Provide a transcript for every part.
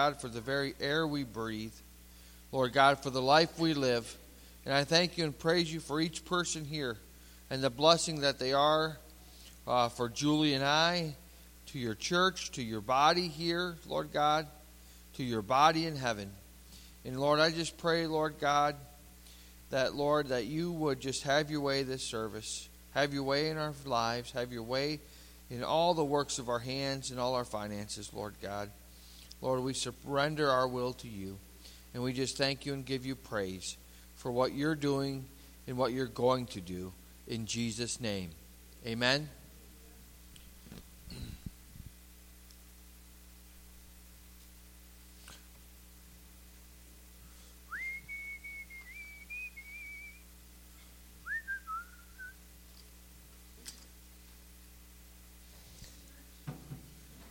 God, for the very air we breathe. Lord God, for the life we live. And I thank you and praise you for each person here and the blessing that they are uh, for Julie and I, to your church, to your body here, Lord God, to your body in heaven. And Lord, I just pray, Lord God, that, Lord, that you would just have your way this service. Have your way in our lives. Have your way in all the works of our hands and all our finances, Lord God. Lord, we surrender our will to you. And we just thank you and give you praise for what you're doing and what you're going to do. In Jesus' name. Amen.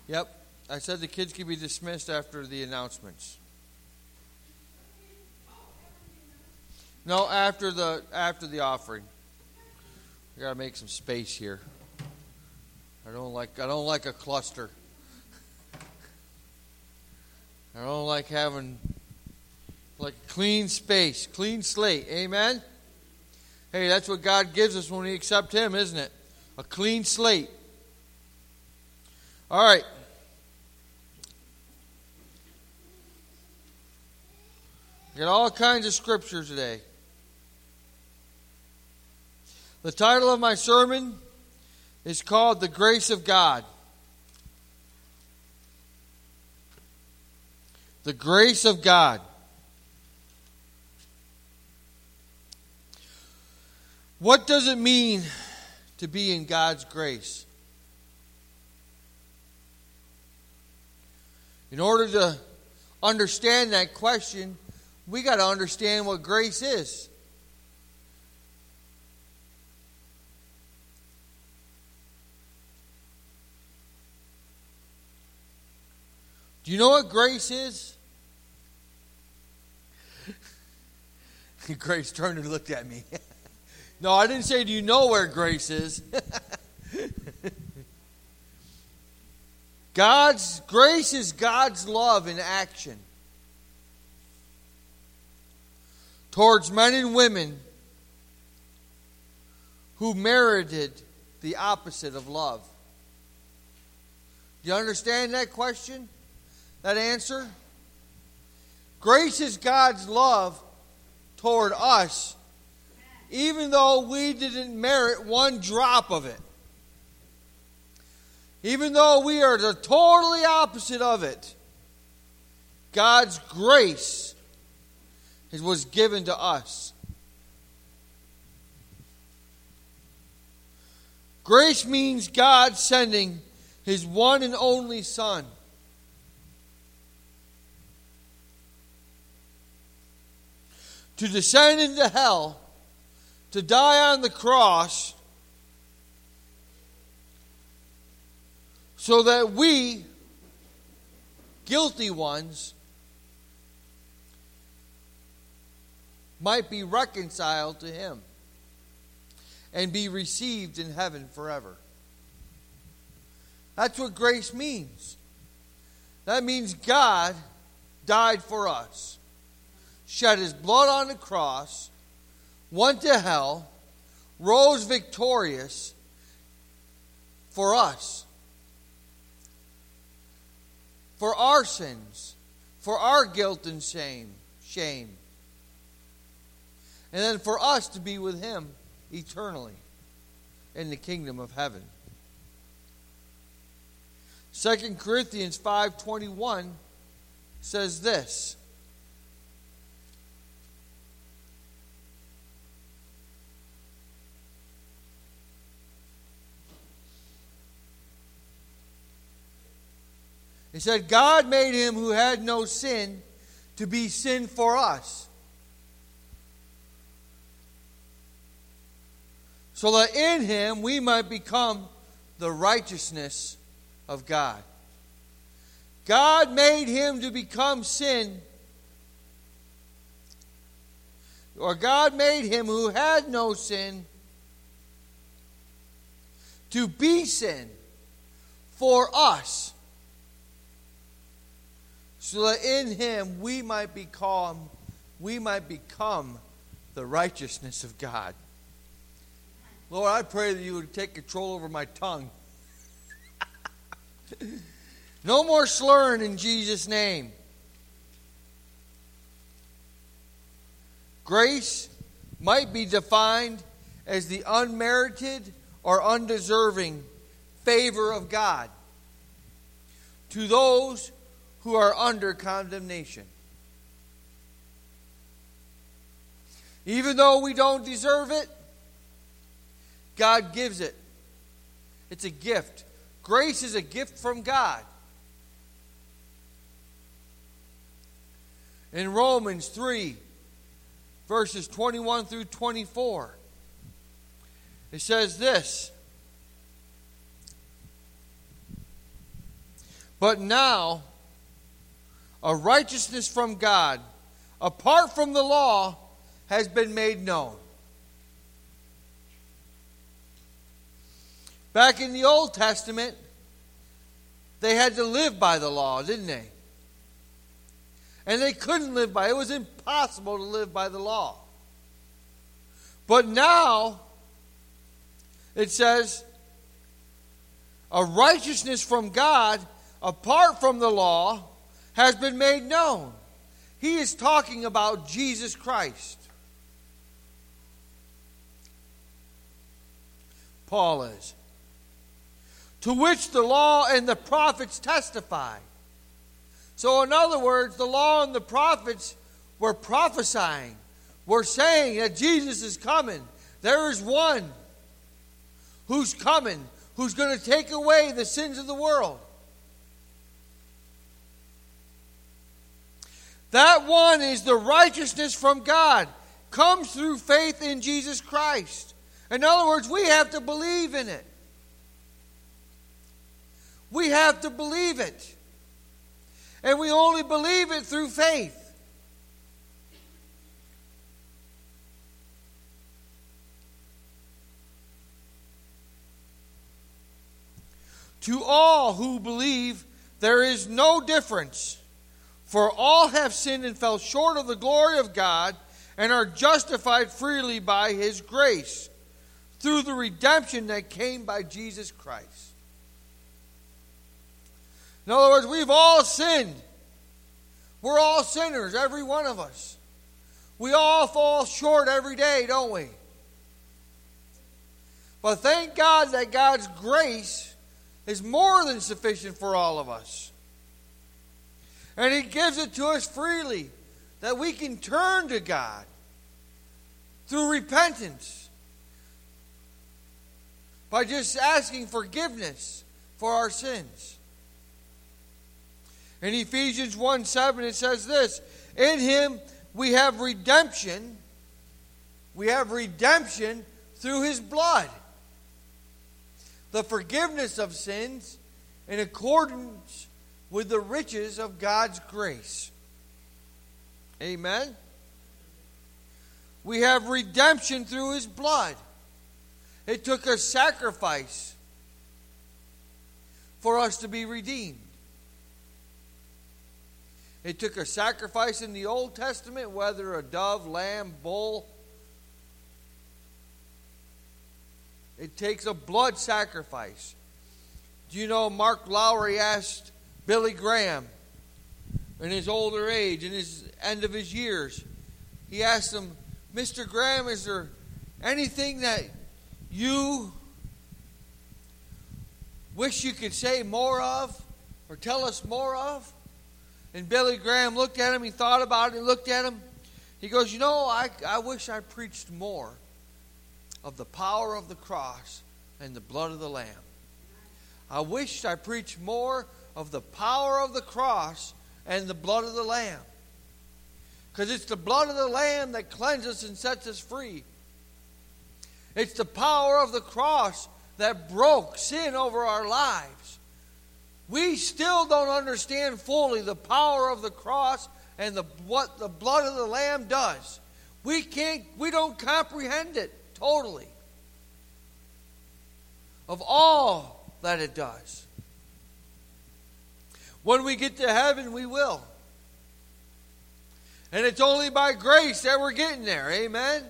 Yep. I said the kids could be dismissed after the announcements. No, after the after the offering. We gotta make some space here. I don't like I don't like a cluster. I don't like having like clean space, clean slate. Amen. Hey, that's what God gives us when we accept Him, isn't it? A clean slate. All right. Got all kinds of scriptures today. The title of my sermon is called The Grace of God. The Grace of God. What does it mean to be in God's grace? In order to understand that question, we got to understand what grace is. Do you know what grace is? grace turned and looked at me. no, I didn't say, Do you know where grace is? God's grace is God's love in action. Towards men and women who merited the opposite of love. Do you understand that question? That answer? Grace is God's love toward us, even though we didn't merit one drop of it. Even though we are the totally opposite of it, God's grace it was given to us. Grace means God sending his one and only Son. To descend into hell, to die on the cross, so that we, guilty ones, might be reconciled to him and be received in heaven forever. That's what grace means. That means God died for us, shed his blood on the cross, went to hell, rose victorious for us, for our sins, for our guilt and shame. Shame and then for us to be with him eternally in the kingdom of heaven. 2 Corinthians 5:21 says this He said, God made him who had no sin to be sin for us so that in him we might become the righteousness of God. God made him to become sin, or God made him who had no sin to be sin for us so that in him we might become we might become the righteousness of God. Lord, I pray that you would take control over my tongue. no more slurring in Jesus' name. Grace might be defined as the unmerited or undeserving favor of God to those who are under condemnation. Even though we don't deserve it, God gives it. It's a gift. Grace is a gift from God. In Romans 3, verses 21 through 24, it says this But now, a righteousness from God, apart from the law, has been made known. Back in the Old Testament, they had to live by the law, didn't they? And they couldn't live by it. It was impossible to live by the law. But now, it says, a righteousness from God apart from the law has been made known. He is talking about Jesus Christ. Paul is. To which the law and the prophets testify. So, in other words, the law and the prophets were prophesying, were saying that Jesus is coming. There is one who's coming, who's going to take away the sins of the world. That one is the righteousness from God, comes through faith in Jesus Christ. In other words, we have to believe in it. We have to believe it. And we only believe it through faith. To all who believe, there is no difference. For all have sinned and fell short of the glory of God and are justified freely by his grace through the redemption that came by Jesus Christ. In other words, we've all sinned. We're all sinners, every one of us. We all fall short every day, don't we? But thank God that God's grace is more than sufficient for all of us. And He gives it to us freely that we can turn to God through repentance by just asking forgiveness for our sins. In Ephesians 1 7, it says this In Him we have redemption. We have redemption through His blood. The forgiveness of sins in accordance with the riches of God's grace. Amen. We have redemption through his blood. It took a sacrifice for us to be redeemed. It took a sacrifice in the Old Testament, whether a dove, lamb, bull. It takes a blood sacrifice. Do you know Mark Lowry asked Billy Graham in his older age, in his end of his years. He asked him, Mr. Graham, is there anything that you wish you could say more of or tell us more of? And Billy Graham looked at him, he thought about it, he looked at him. He goes, You know, I, I wish I preached more of the power of the cross and the blood of the Lamb. I wished I preached more of the power of the cross and the blood of the Lamb. Because it's the blood of the Lamb that cleanses and sets us free. It's the power of the cross that broke sin over our lives. We still don't understand fully the power of the cross and the, what the blood of the Lamb does. We can't, we don't comprehend it totally. Of all that it does. When we get to heaven, we will. And it's only by grace that we're getting there. Amen?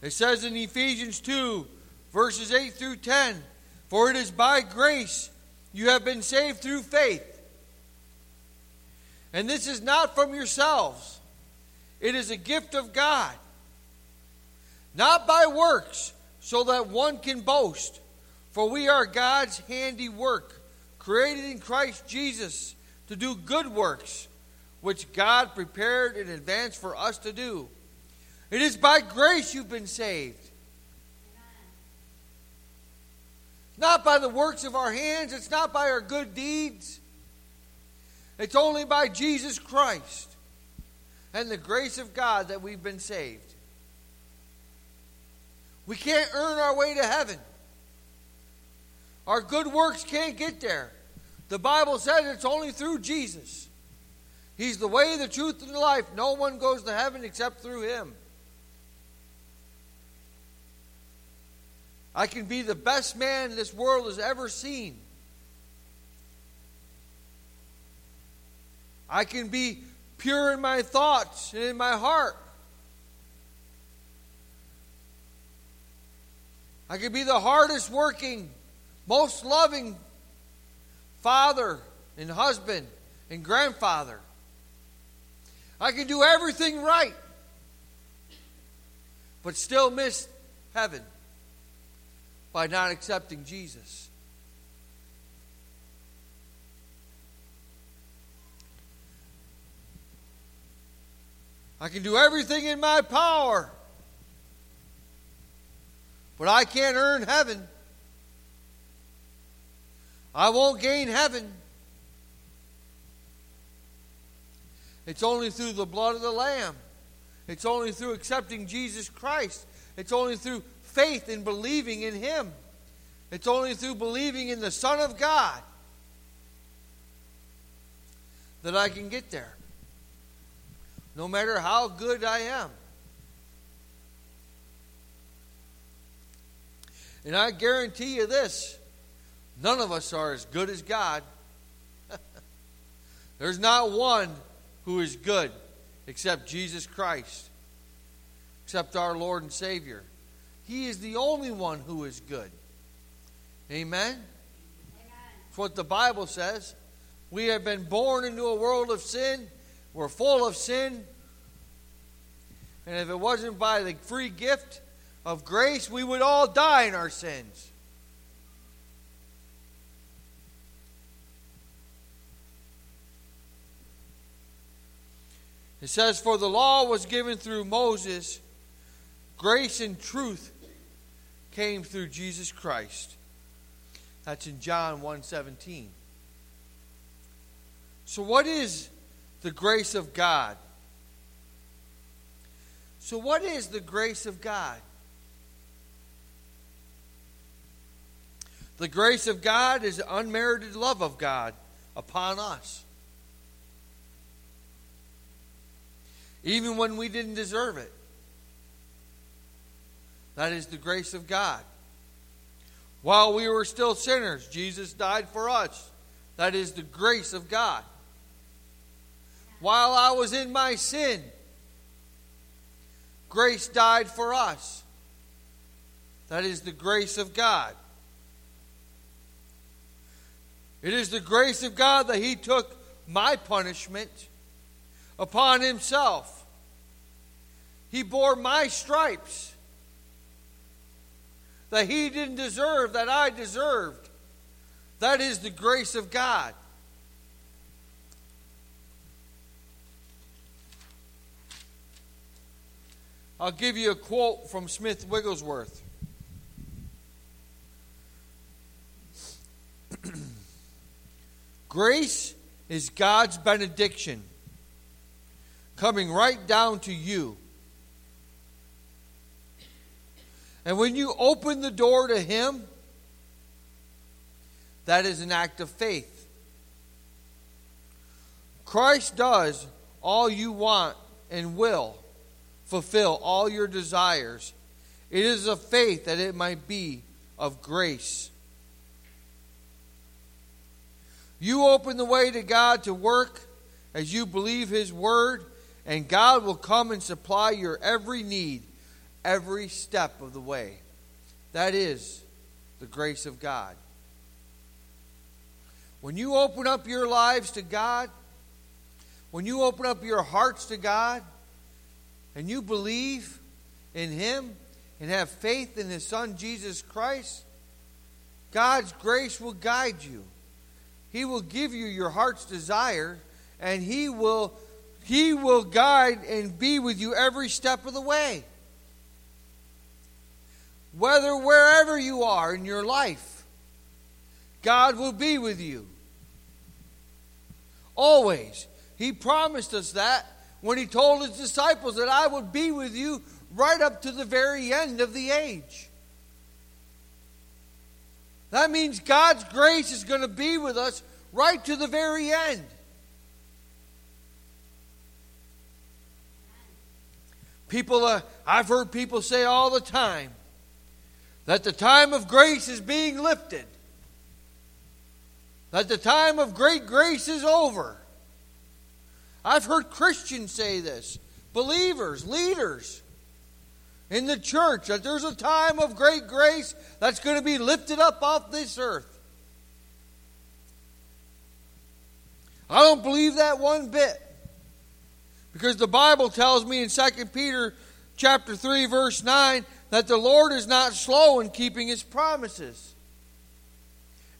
It says in Ephesians 2, verses 8 through 10 For it is by grace you have been saved through faith. And this is not from yourselves, it is a gift of God, not by works, so that one can boast. For we are God's handiwork, created in Christ Jesus to do good works, which God prepared in advance for us to do. It is by grace you've been saved. Not by the works of our hands, it's not by our good deeds. It's only by Jesus Christ and the grace of God that we've been saved. We can't earn our way to heaven. Our good works can't get there. The Bible says it's only through Jesus. He's the way, the truth, and the life. No one goes to heaven except through Him. I can be the best man this world has ever seen. I can be pure in my thoughts and in my heart. I can be the hardest working, most loving father and husband and grandfather. I can do everything right, but still miss heaven by not accepting Jesus. I can do everything in my power, but I can't earn heaven. I won't gain heaven. It's only through the blood of the Lamb. It's only through accepting Jesus Christ. It's only through faith in believing in Him. It's only through believing in the Son of God that I can get there. No matter how good I am. And I guarantee you this none of us are as good as God. There's not one who is good except Jesus Christ, except our Lord and Savior. He is the only one who is good. Amen? Amen? What the Bible says. We have been born into a world of sin. We're full of sin. And if it wasn't by the free gift of grace, we would all die in our sins. It says, For the law was given through Moses, grace and truth came through Jesus Christ. That's in John 1:17. So what is the grace of God? So what is the grace of God? The grace of God is the unmerited love of God upon us. Even when we didn't deserve it. That is the grace of God. While we were still sinners, Jesus died for us. That is the grace of God. While I was in my sin, grace died for us. That is the grace of God. It is the grace of God that He took my punishment upon Himself. He bore my stripes that he didn't deserve, that I deserved. That is the grace of God. I'll give you a quote from Smith Wigglesworth. Grace is God's benediction coming right down to you And when you open the door to Him, that is an act of faith. Christ does all you want and will fulfill all your desires. It is a faith that it might be of grace. You open the way to God to work as you believe His word, and God will come and supply your every need every step of the way. That is the grace of God. When you open up your lives to God, when you open up your hearts to God, and you believe in Him and have faith in His Son Jesus Christ, God's grace will guide you. He will give you your heart's desire, and He will, he will guide and be with you every step of the way. Whether wherever you are in your life, God will be with you. Always. He promised us that when he told his disciples that I would be with you right up to the very end of the age. That means God's grace is going to be with us right to the very end. People, uh, I've heard people say all the time that the time of grace is being lifted that the time of great grace is over. I've heard Christians say this, believers, leaders in the church, that there's a time of great grace that's going to be lifted up off this earth. I don't believe that one bit. Because the Bible tells me in 2 Peter chapter 3 verse 9 that the Lord is not slow in keeping his promises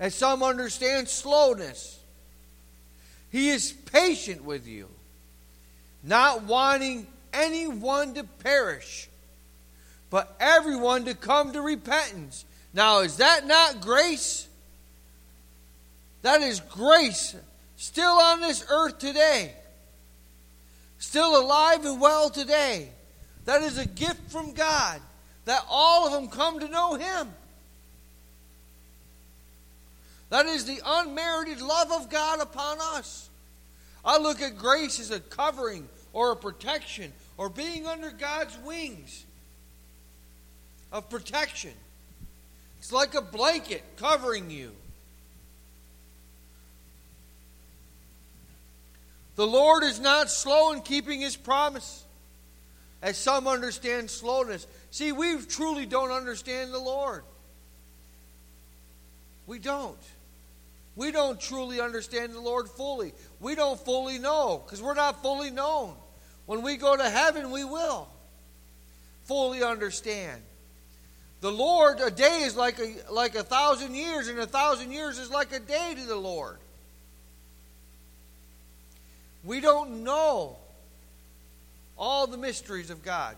as some understand slowness. He is patient with you, not wanting anyone to perish, but everyone to come to repentance. Now, is that not grace? That is grace still on this earth today, still alive and well today. That is a gift from God that all of them come to know Him. That is the unmerited love of God upon us. I look at grace as a covering or a protection or being under God's wings of protection. It's like a blanket covering you. The Lord is not slow in keeping his promise, as some understand slowness. See, we truly don't understand the Lord. We don't. We don't truly understand the Lord fully. We don't fully know because we're not fully known. When we go to heaven, we will fully understand. The Lord, a day is like a, like a thousand years, and a thousand years is like a day to the Lord. We don't know all the mysteries of God.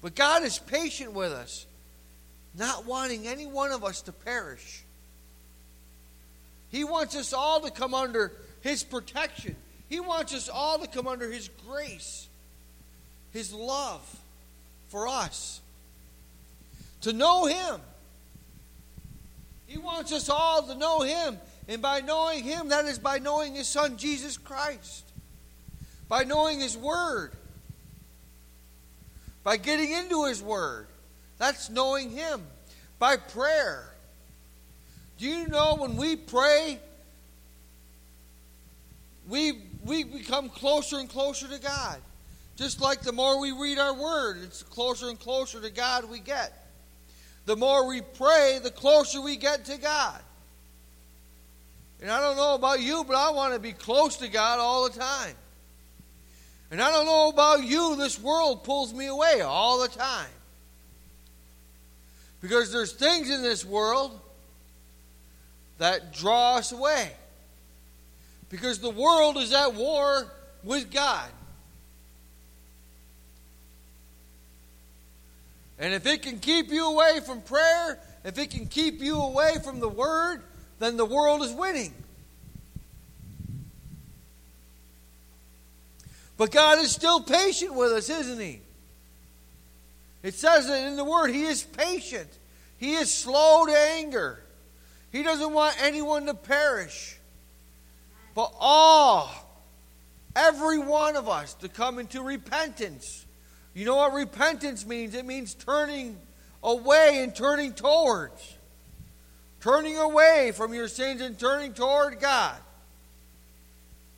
But God is patient with us not wanting any one of us to perish. He wants us all to come under His protection. He wants us all to come under His grace, His love for us, to know Him. He wants us all to know Him. And by knowing Him, that is by knowing His Son, Jesus Christ, by knowing His Word, by getting into His Word. That's knowing Him by prayer. Do you know when we pray, we, we become closer and closer to God? Just like the more we read our word, it's closer and closer to God we get. The more we pray, the closer we get to God. And I don't know about you, but I want to be close to God all the time. And I don't know about you, this world pulls me away all the time. Because there's things in this world that draw us away. Because the world is at war with God. And if it can keep you away from prayer, if it can keep you away from the Word, then the world is winning. But God is still patient with us, isn't He? It says that in the Word, He is patient. He is slow to anger. He doesn't want anyone to perish. But all, every one of us, to come into repentance. You know what repentance means? It means turning away and turning towards. Turning away from your sins and turning toward God.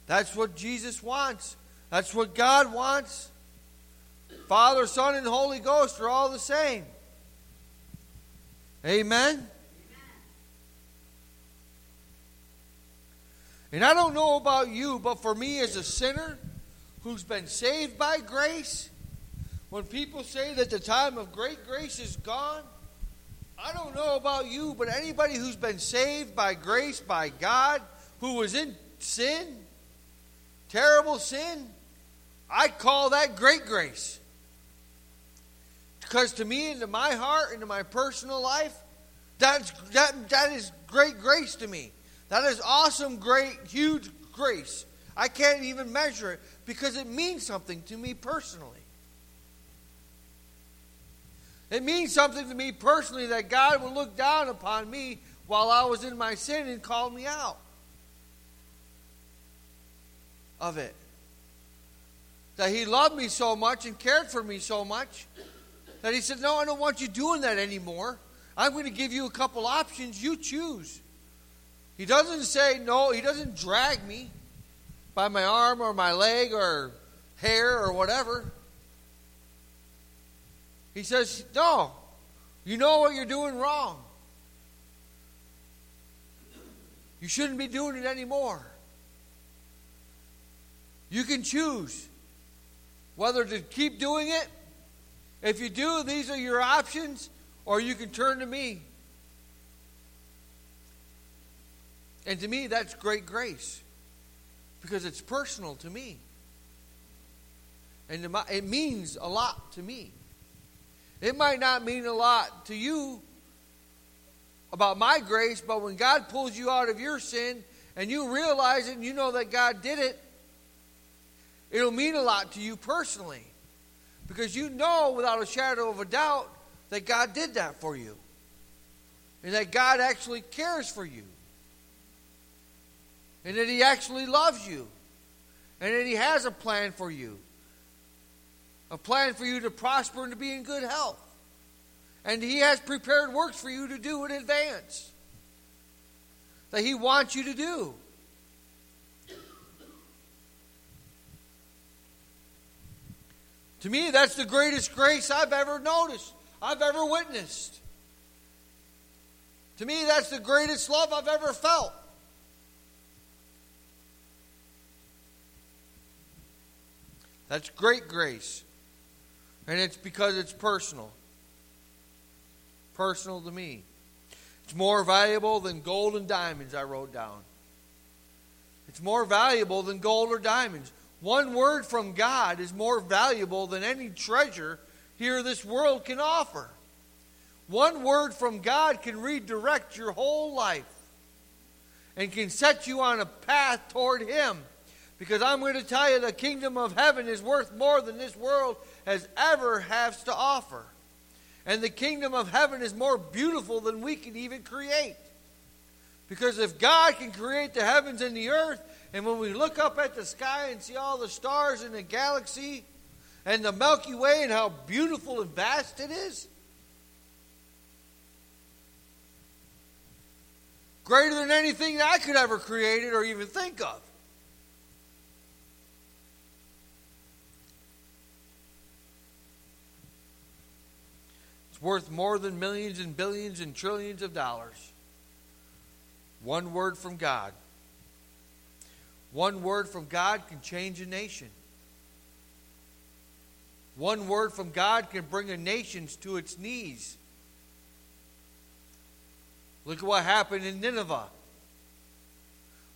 That's what Jesus wants. That's what God wants. Father, Son, and Holy Ghost are all the same. Amen? And I don't know about you, but for me as a sinner who's been saved by grace, when people say that the time of great grace is gone, I don't know about you, but anybody who's been saved by grace by God, who was in sin, terrible sin, I'd call that great grace. Because to me, into my heart, into my personal life, that's, that, that is great grace to me. That is awesome, great, huge grace. I can't even measure it because it means something to me personally. It means something to me personally that God would look down upon me while I was in my sin and call me out of it. That He loved me so much and cared for me so much that He said, No, I don't want you doing that anymore. I'm going to give you a couple options. You choose. He doesn't say no, He doesn't drag me by my arm or my leg or hair or whatever. He says, No, you know what you're doing wrong. You shouldn't be doing it anymore. You can choose whether to keep doing it. If you do, these are your options, or you can turn to me. And to me, that's great grace because it's personal to me. And it means a lot to me. It might not mean a lot to you about my grace, but when God pulls you out of your sin and you realize it and you know that God did it, it'll mean a lot to you personally. Because you know without a shadow of a doubt that God did that for you. And that God actually cares for you. And that He actually loves you. And that He has a plan for you a plan for you to prosper and to be in good health. And He has prepared works for you to do in advance that He wants you to do. To me, that's the greatest grace I've ever noticed, I've ever witnessed. To me, that's the greatest love I've ever felt. That's great grace. And it's because it's personal. Personal to me. It's more valuable than gold and diamonds, I wrote down. It's more valuable than gold or diamonds. One word from God is more valuable than any treasure here this world can offer. One word from God can redirect your whole life and can set you on a path toward Him. Because I'm going to tell you the kingdom of heaven is worth more than this world has ever has to offer. And the kingdom of heaven is more beautiful than we can even create. Because if God can create the heavens and the earth, and when we look up at the sky and see all the stars in the galaxy and the Milky Way and how beautiful and vast it is, greater than anything that I could ever create it or even think of. Worth more than millions and billions and trillions of dollars. One word from God. One word from God can change a nation. One word from God can bring a nation to its knees. Look at what happened in Nineveh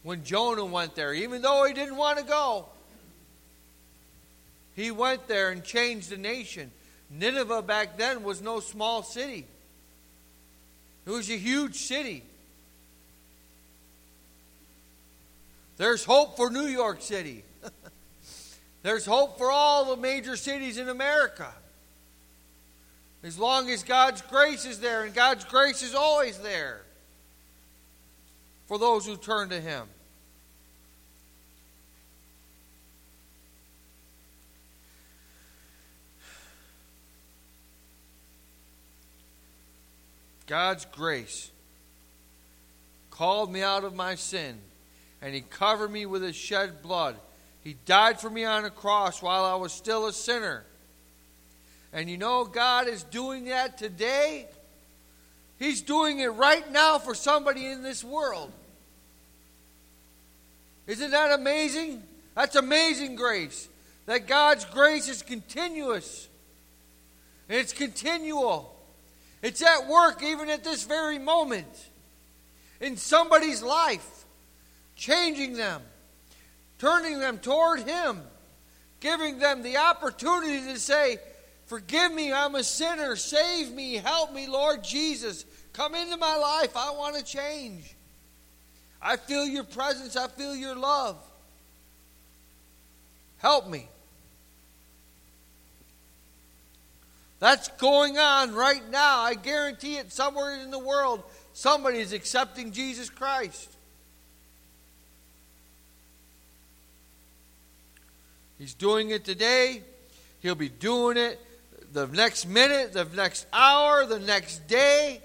when Jonah went there. Even though he didn't want to go, he went there and changed the nation. Nineveh back then was no small city, it was a huge city. There's hope for New York City. There's hope for all the major cities in America. As long as God's grace is there, and God's grace is always there for those who turn to Him. God's grace called me out of my sin, and He covered me with His shed blood. He died for me on a cross while I was still a sinner. And you know, God is doing that today. He's doing it right now for somebody in this world. Isn't that amazing? That's amazing grace. That God's grace is continuous. And it's continual. It's at work even at this very moment in somebody's life, changing them, turning them toward Him, giving them the opportunity to say, Forgive me, I'm a sinner. Save me, help me, Lord Jesus. Come into my life. I want to change. I feel your presence, I feel your love. Help me. That's going on right now. I guarantee it somewhere in the world, somebody is accepting Jesus Christ. He's doing it today. He'll be doing it the next minute, the next hour, the next day,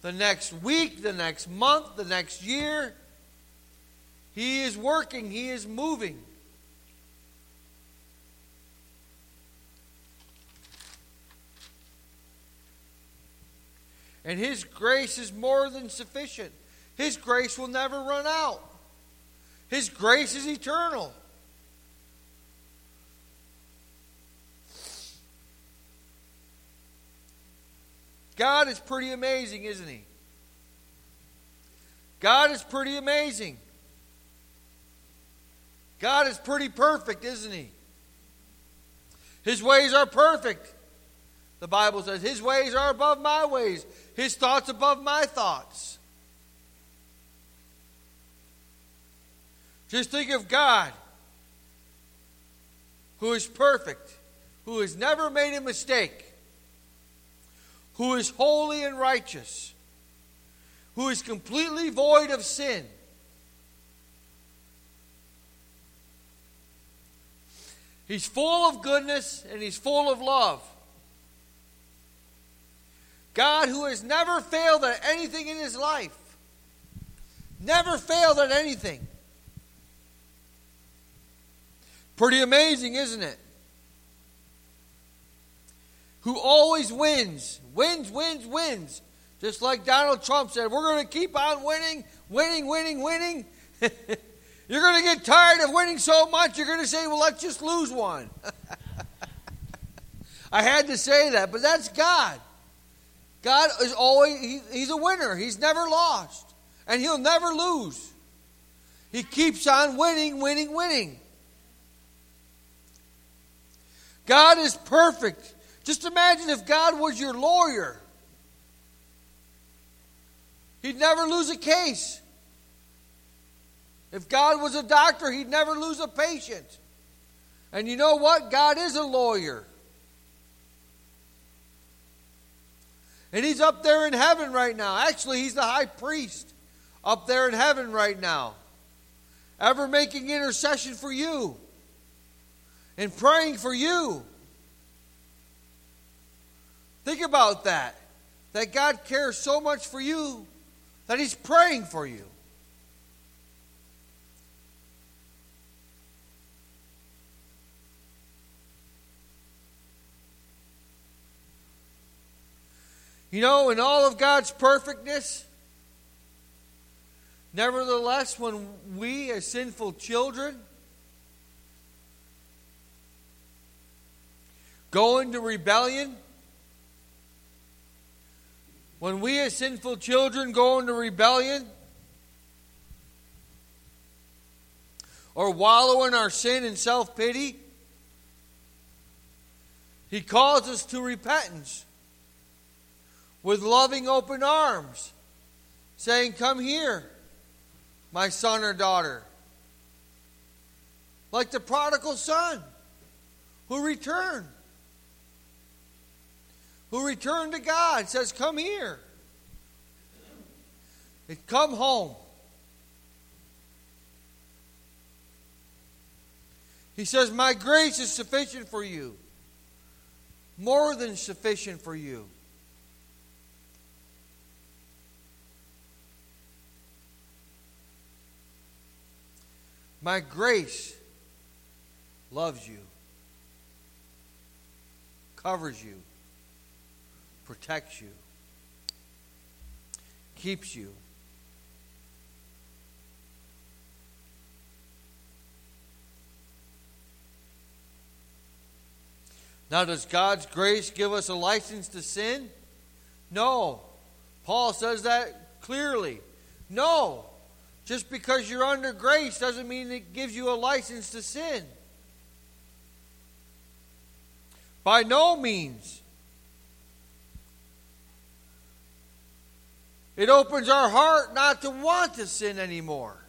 the next week, the next month, the next year. He is working, He is moving. And His grace is more than sufficient. His grace will never run out. His grace is eternal. God is pretty amazing, isn't He? God is pretty amazing. God is pretty perfect, isn't He? His ways are perfect. The Bible says, His ways are above my ways, His thoughts above my thoughts. Just think of God, who is perfect, who has never made a mistake who is holy and righteous, who is completely void of sin. He's full of goodness and he's full of love. God, who has never failed at anything in his life, never failed at anything. Pretty amazing, isn't it? Who always wins Wins, wins, wins. Just like Donald Trump said, we're going to keep on winning, winning, winning, winning. you're going to get tired of winning so much, you're going to say, well, let's just lose one. I had to say that, but that's God. God is always, he, he's a winner. He's never lost, and he'll never lose. He keeps on winning, winning, winning. God is perfect. Just imagine if God was your lawyer. He'd never lose a case. If God was a doctor, he'd never lose a patient. And you know what? God is a lawyer. And he's up there in heaven right now. Actually, he's the high priest up there in heaven right now. Ever making intercession for you and praying for you. Think about that. That God cares so much for you that He's praying for you. You know, in all of God's perfectness, nevertheless, when we as sinful children go into rebellion, when we as sinful children go into rebellion or wallow in our sin and self pity, He calls us to repentance with loving open arms, saying, Come here, my son or daughter. Like the prodigal son who returned who returned to God, says, Come here. And come home. He says, My grace is sufficient for you, more than sufficient for you. My grace loves you, covers you, protects you, keeps you. Now, does God's grace give us a license to sin? No. Paul says that clearly. No. Just because you're under grace doesn't mean it gives you a license to sin. By no means. It opens our heart not to want to sin anymore.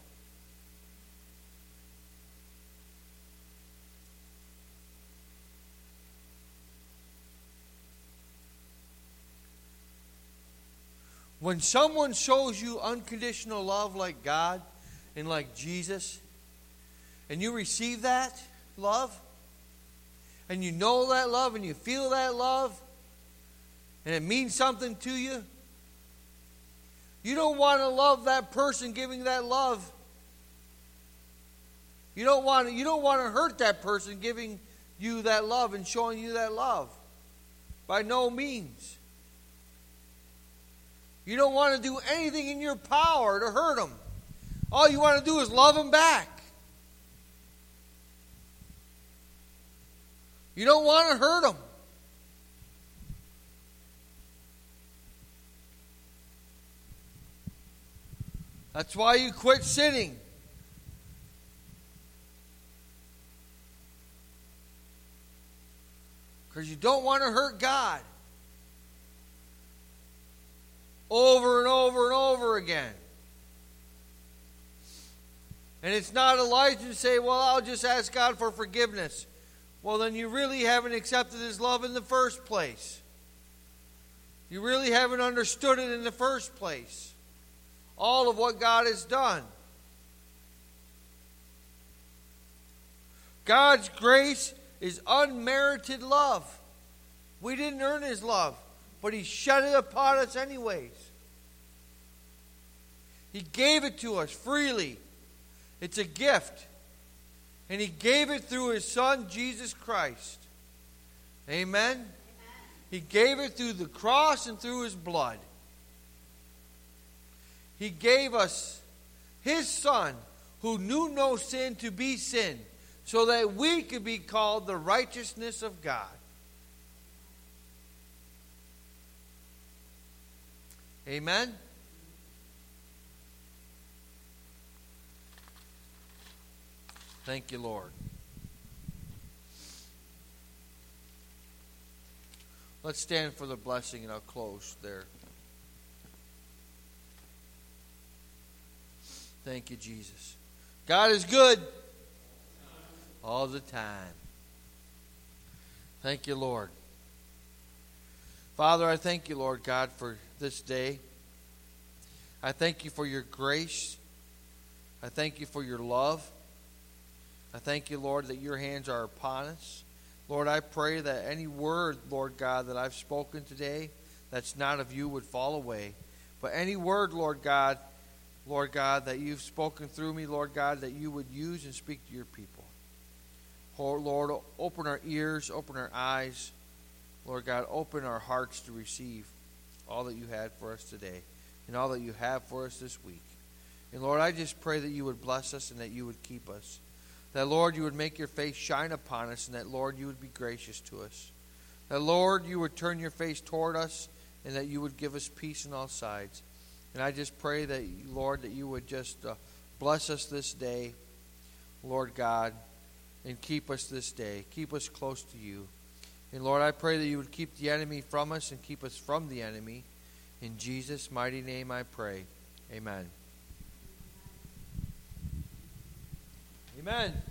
When someone shows you unconditional love like God and like Jesus, and you receive that love, and you know that love, and you feel that love, and it means something to you, you don't want to love that person giving that love. You don't want to, you don't want to hurt that person giving you that love and showing you that love. By no means. You don't want to do anything in your power to hurt them. All you want to do is love them back. You don't want to hurt them. That's why you quit sinning. Because you don't want to hurt God over and over and over again. And it's not a license to say, well, I'll just ask God for forgiveness. Well, then you really haven't accepted His love in the first place. You really haven't understood it in the first place. All of what God has done. God's grace is unmerited love. We didn't earn His love but He shed it upon us anyways. He gave it to us freely. It's a gift. And He gave it through His Son, Jesus Christ. Amen? Amen? He gave it through the cross and through His blood. He gave us His Son, who knew no sin, to be sin, so that we could be called the righteousness of God. Amen? Thank you, Lord. Let's stand for the blessing and I'll close there. Thank you, Jesus. God is good all the time. Thank you, Lord. Father, I thank you, Lord God, for this day. I thank you for your grace. I thank you for your love. I thank you, Lord, that your hands are upon us. Lord, I pray that any word, Lord God, that I've spoken today that's not of you would fall away. But any word, Lord God, Lord God, that you've spoken through me, Lord God, that you would use and speak to your people. Oh, Lord, open our ears, open our eyes. Lord God, open our hearts to receive all that you had for us today and all that you have for us this week. And Lord, I just pray that you would bless us and that you would keep us. That, Lord, you would make your face shine upon us and that, Lord, you would be gracious to us. That, Lord, you would turn your face toward us and that you would give us peace on all sides. And I just pray that, Lord, that you would just uh, bless us this day, Lord God, and keep us this day. Keep us close to you. And Lord, I pray that you would keep the enemy from us and keep us from the enemy. In Jesus' mighty name I pray. Amen. Amen.